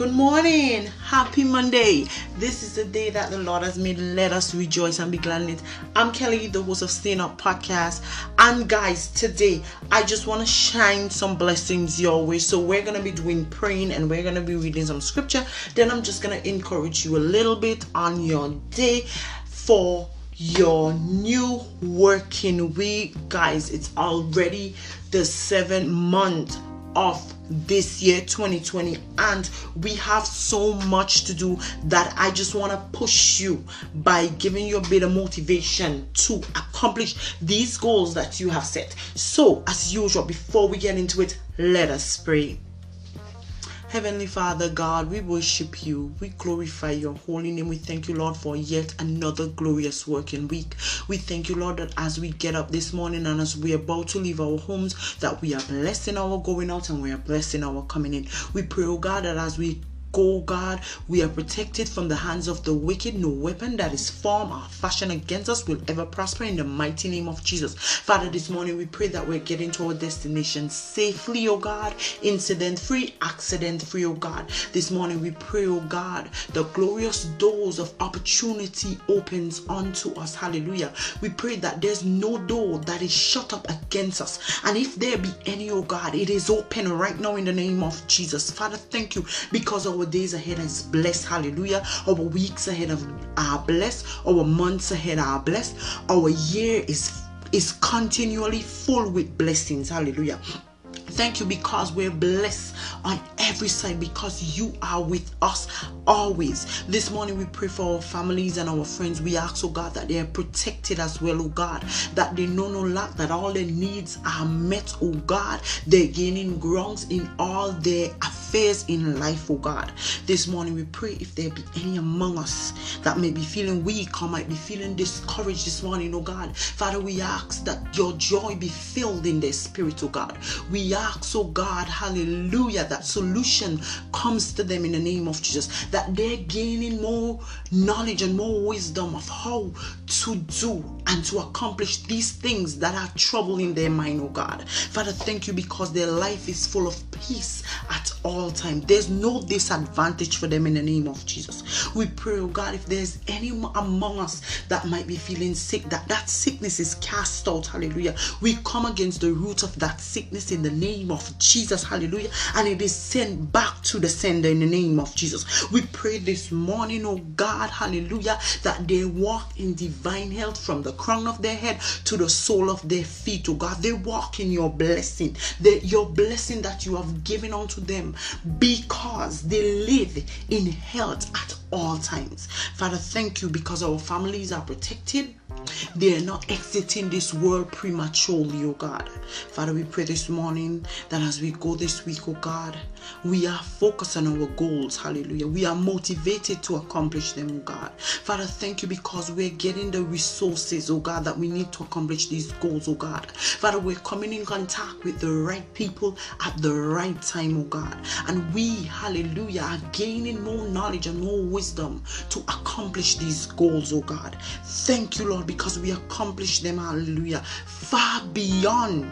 Good morning. Happy Monday. This is the day that the Lord has made. Let us rejoice and be glad in it. I'm Kelly, the host of Staying Up Podcast. And guys, today I just want to shine some blessings your way. So we're going to be doing praying and we're going to be reading some scripture. Then I'm just going to encourage you a little bit on your day for your new working week. Guys, it's already the seventh month of this year 2020 and we have so much to do that I just want to push you by giving you a bit of motivation to accomplish these goals that you have set. So, as usual, before we get into it, let us pray. Heavenly Father God, we worship you. We glorify your holy name. We thank you, Lord, for yet another glorious working week. We thank you, Lord, that as we get up this morning and as we are about to leave our homes, that we are blessing our going out and we are blessing our coming in. We pray, oh God, that as we go, God. We are protected from the hands of the wicked. No weapon that is formed or fashioned against us will ever prosper in the mighty name of Jesus. Father, this morning we pray that we're getting to our destination safely, oh God, incident free, accident free, oh God. This morning we pray, oh God, the glorious doors of opportunity opens unto us. Hallelujah. We pray that there's no door that is shut up against us. And if there be any, oh God, it is open right now in the name of Jesus. Father, thank you because our days ahead is blessed. Hallelujah. Our weeks ahead of are blessed. Our months ahead are blessed. Our year is is continually full with blessings. Hallelujah. Thank you because we're blessed on every side because you are with us always. This morning we pray for our families and our friends. We ask, oh God, that they are protected as well, oh God, that they know no lack, that all their needs are met, oh God. They're gaining grounds in all their affairs in life, oh God. This morning we pray if there be any among us that may be feeling weak or might be feeling discouraged this morning, oh God. Father, we ask that your joy be filled in their spirit, oh God. We ask, oh God, hallelujah, that solution comes to them in the name of Jesus, that they're gaining more knowledge and more wisdom of how to do and to accomplish these things that are troubling their mind, oh God. Father, thank you because their life is full of peace at all time. There's no disadvantage for them in the name of Jesus. We pray, oh God, if there's any among us that might be feeling sick, that that sickness is cast out, hallelujah. We come against the root of that sickness in the name of Jesus, hallelujah, and it is sent back to the sender in the name of Jesus. We pray this morning, oh God, hallelujah, that they walk in divine health from the crown of their head to the sole of their feet, oh God. They walk in your blessing, the, your blessing that you have given unto them because they live in health at all times. Father, thank you because our families are protected they are not exiting this world prematurely, oh God. Father, we pray this morning that as we go this week, oh God, we are focused on our goals. Hallelujah. We are motivated to accomplish them, oh God. Father, thank you because we're getting the resources, oh God, that we need to accomplish these goals, oh God. Father, we're coming in contact with the right people at the right time, oh God. And we, hallelujah, are gaining more knowledge and more wisdom to accomplish these goals, oh God. Thank you, Lord, because we accomplish them, hallelujah, far beyond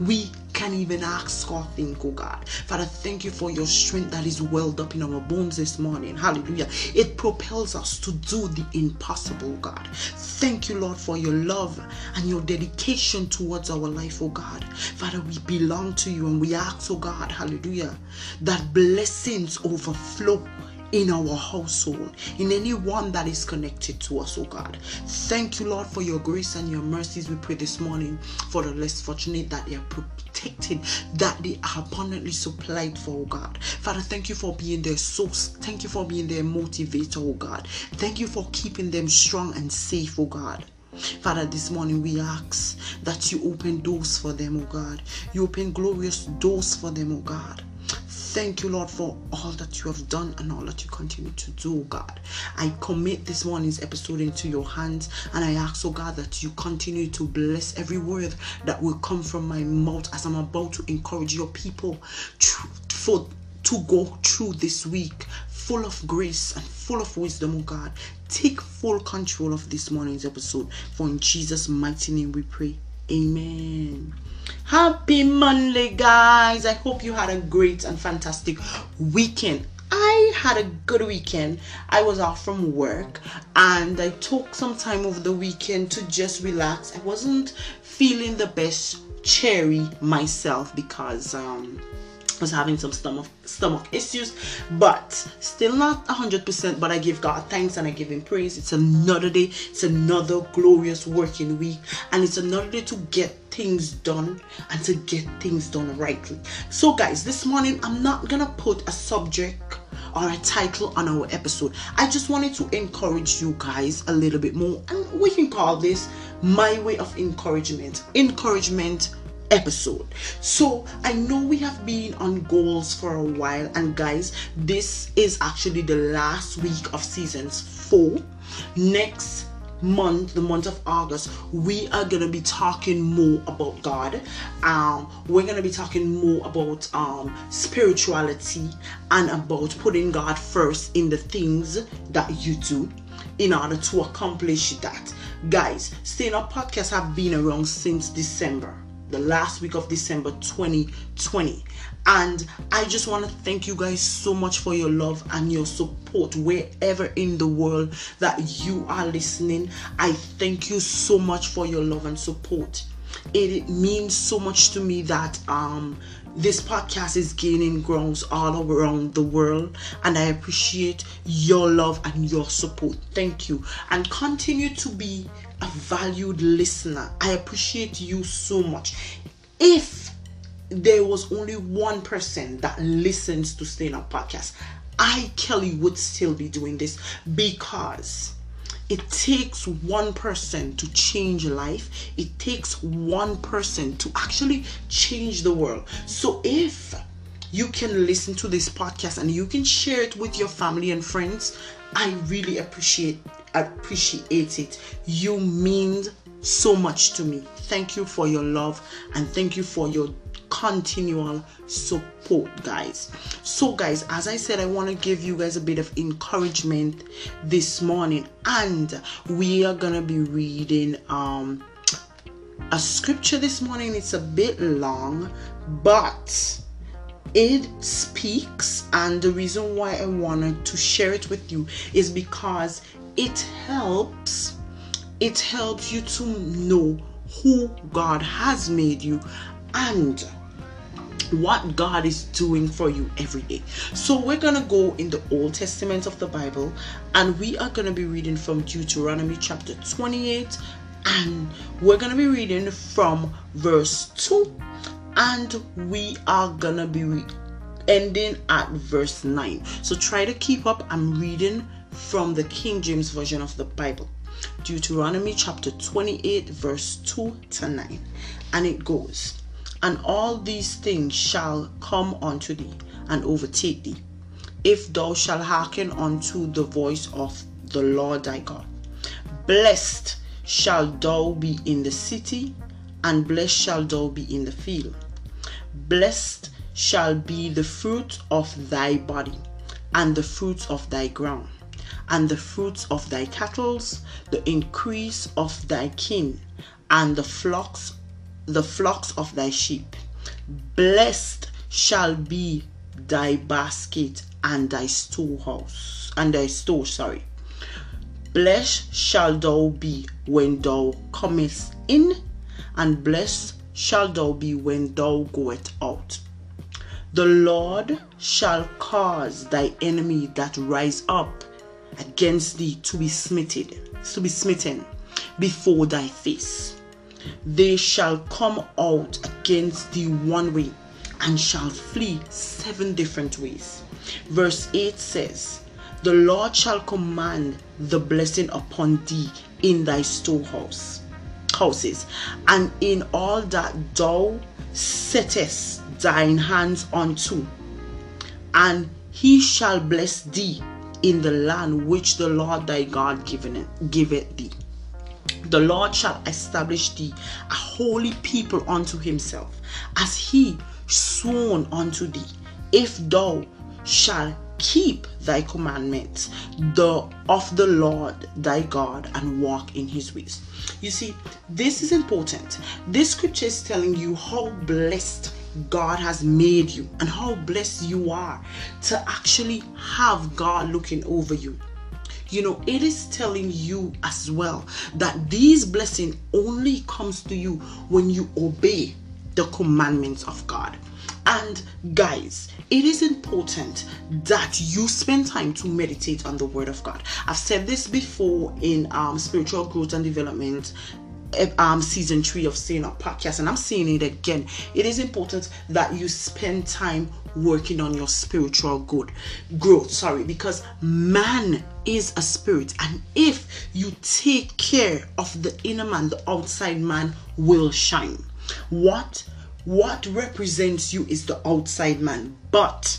we can even ask or think, oh God. Father, thank you for your strength that is welled up in our bones this morning. Hallelujah. It propels us to do the impossible, God. Thank you, Lord, for your love and your dedication towards our life, oh God. Father, we belong to you and we ask, oh God, hallelujah, that blessings overflow in our household, in anyone that is connected to us, oh God. Thank you, Lord, for your grace and your mercies. We pray this morning for the less fortunate that they are protected, that they are abundantly supplied for, oh God. Father, thank you for being their source. Thank you for being their motivator, oh God. Thank you for keeping them strong and safe, oh God. Father, this morning we ask that you open doors for them, oh God. You open glorious doors for them, oh God. Thank you, Lord, for all that you have done and all that you continue to do, God. I commit this morning's episode into your hands and I ask, oh God, that you continue to bless every word that will come from my mouth as I'm about to encourage your people for to go through this week full of grace and full of wisdom, oh God. Take full control of this morning's episode. For in Jesus' mighty name we pray. Amen. Happy Monday, guys. I hope you had a great and fantastic weekend. I had a good weekend. I was off from work and I took some time over the weekend to just relax. I wasn't feeling the best cherry myself because um was having some stomach stomach issues but still not 100% but i give god thanks and i give him praise. It's another day it's another glorious working week and it's another day to get things done and to get things done rightly. So guys this morning i'm not gonna put a subject or a title on our episode. I just wanted to encourage you guys a little bit more and we can call this my way of encouragement. Encouragement episode. So I know we have been on goals for a while, and guys, this is actually the last week of seasons four. Next month, the month of August, we are gonna be talking more about God. Um, we're gonna be talking more about um spirituality and about putting God first in the things that you do in order to accomplish that. Guys, Staying Up Podcast have been around since December the last week of December 2020. And I just want to thank you guys so much for your love and your support wherever in the world that you are listening. I thank you so much for your love and support. It means so much to me that um this podcast is gaining grounds all around the world and i appreciate your love and your support thank you and continue to be a valued listener. I appreciate you so much. If there was only one person that listens to Staying Up podcast i kelly would still be doing this because it takes one person to change life. It takes one person to actually change the world. So if you can listen to this podcast and you can share it with your family and friends i really appreciate appreciate it. You mean so much to me. Thank you for your love and thank you for your continual support guys. So guys as i said i want to give you guys a bit of encouragement this morning. And we are gonna be reading um a scripture this morning. It's a bit long but it speaks and the reason why i wanted to share it with you is because it helps it helps you to know who god has made you and what God is doing for you every day. So we're to go in the Old Testament of the Bible and we are to be reading from Deuteronomy chapter 28 and we're to be reading from verse 2 and we are to be ending at verse 9. So try to keep up. I'm reading from the King James version of the Bible. Deuteronomy chapter 28 verse 2 to 9 and it goes and all these things shall come unto thee and overtake thee, if thou shalt hearken unto the voice of the Lord thy God. Blessed shalt thou be in the city, and blessed shalt thou be in the field. Blessed shall be the fruit of thy body, and the fruits of thy ground, and the fruits of thy cattle, the increase of thy kin, and the flocks the flocks of thy sheep. Blessed shall be thy basket and thy storehouse and thy store, sorry. Blessed shall thou be when thou comest in, and blessed shall thou be when thou goest out. The Lord shall cause thy enemy that rise up against thee to be smitten, to be smitten before thy face they shall come out against thee one way and shall flee seven different ways. Verse 8 says, The Lord shall command the blessing upon thee in thy storehouse houses, and in all that thou settest thine hands unto, and he shall bless thee in the land which the Lord thy God giveth thee. The Lord shall establish thee a holy people unto himself, as he sworn unto thee, if thou shalt keep thy commandments the of the Lord thy God and walk in his ways. You see, this is important. This scripture is telling you how blessed God has made you and how blessed you are to actually have God looking over you. You know, it is telling you as well that these blessing only comes to you when you obey the commandments of God. And guys, it is important that you spend time to meditate on the Word of God. I've said this before in um, spiritual growth and development um, season three of Staying Up podcast, and I'm saying it again. It is important that you spend time working on your spiritual good growth. Sorry, because man is a spirit, and if you take care of the inner man, the outside man will shine. What what represents you is the outside man, but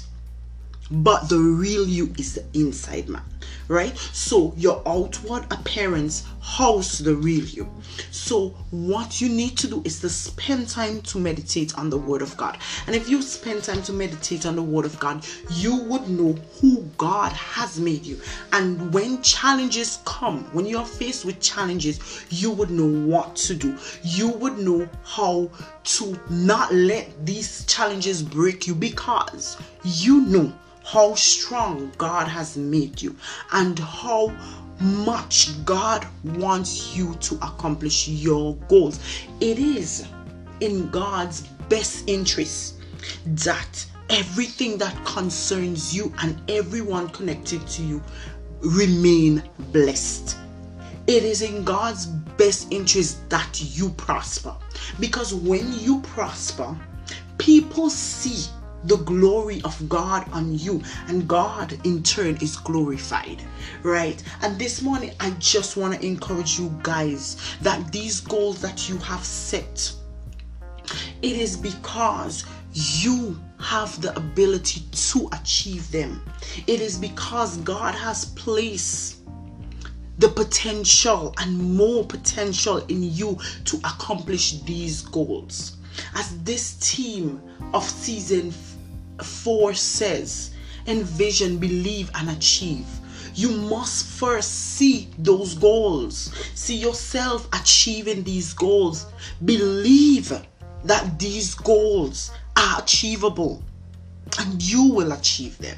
but the real you is the inside man right? So your outward appearance house the real you. So what you need to do is to spend time to meditate on the word of god. And if you spend time to meditate on the word of god you would know who god has made you. And when challenges come when you're faced with challenges you would know what to do. You would know how to not let these challenges break you because you know how strong God has made you and how much God wants you to accomplish your goals. It is in God's best interest that everything that concerns you and everyone connected to you remain blessed. It is in God's best interest that you prosper because when you prosper, people see the glory of God on you, and God in turn is glorified, right? And this morning, I just want to encourage you guys that these goals that you have set, it is because you have the ability to achieve them. It is because God has placed the potential and more potential in you to accomplish these goals. As this team of season 4 says, envision, believe, and achieve. You must first see those goals. See yourself achieving these goals. Believe that these goals are achievable and you will achieve them.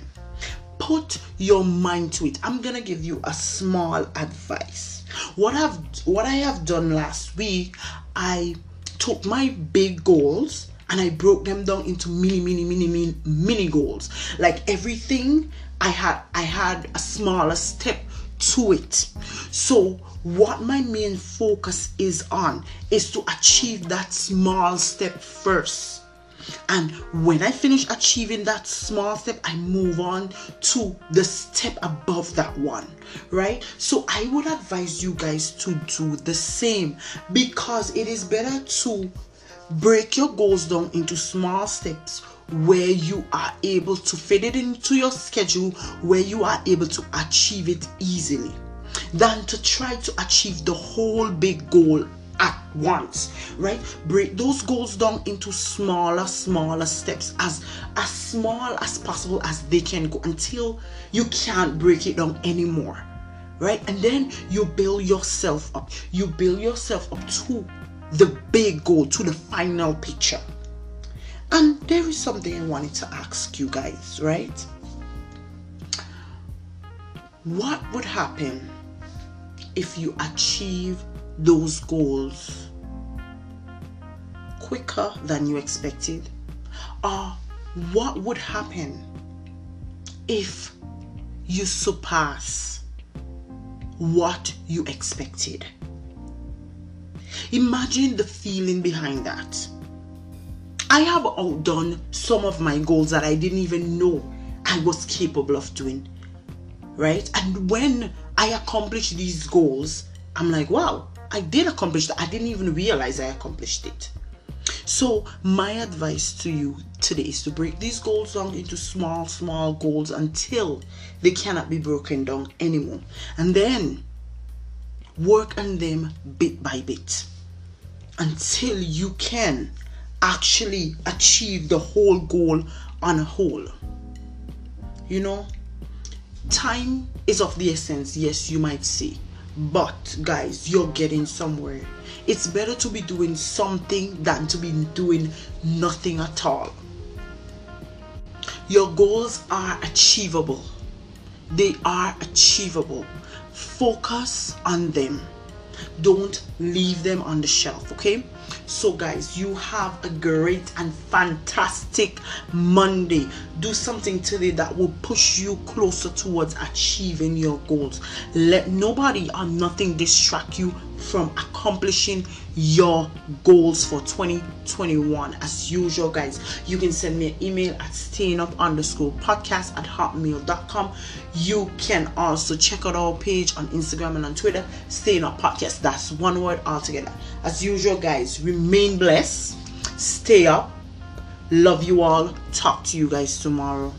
Put your mind to it. I'm to give you a small advice. What I've what I have done last week, I took my big goals and I broke them down into mini, mini, mini, mini, mini goals. Like everything I had, I had a smaller step to it. So what my main focus is on is to achieve that small step first. And when I finish achieving that small step, I move on to the step above that one, right? So I would advise you guys to do the same because it is better to break your goals down into small steps where you are able to fit it into your schedule where you are able to achieve it easily than to try to achieve the whole big goal at once right? Break those goals down into smaller smaller steps as as small as possible as they can go until you can't break it down anymore right? And then you build yourself up. You build yourself up to the big goal, to the final picture. And there is something I wanted to ask you guys, right? What would happen if you achieve those goals quicker than you expected? Or what would happen if you surpass what you expected? Imagine the feeling behind that. I have outdone some of my goals that I didn't even know I was capable of doing. Right? And when I accomplish these goals, I'm like, wow, I did accomplish that. I didn't even realize I accomplished it. So, my advice to you today is to break these goals down into small, small goals until they cannot be broken down anymore. And then work on them bit by bit until you can actually achieve the whole goal on a whole. You know, time is of the essence, yes, you might say, but guys you're getting somewhere. It's better to be doing something than to be doing nothing at all. Your goals are achievable. They are achievable. Focus on them don't leave them on the shelf okay so guys you have a great and fantastic monday. Do something today that will push you closer towards achieving your goals. Let nobody or nothing distract you from accomplishing your goals for 2021 as usual guys you can send me an email at staying up underscore podcast at hotmail.com you can also check out our page on instagram and on twitter staying up podcast. That's one word altogether. As usual guys remain blessed stay up love you all talk to you guys tomorrow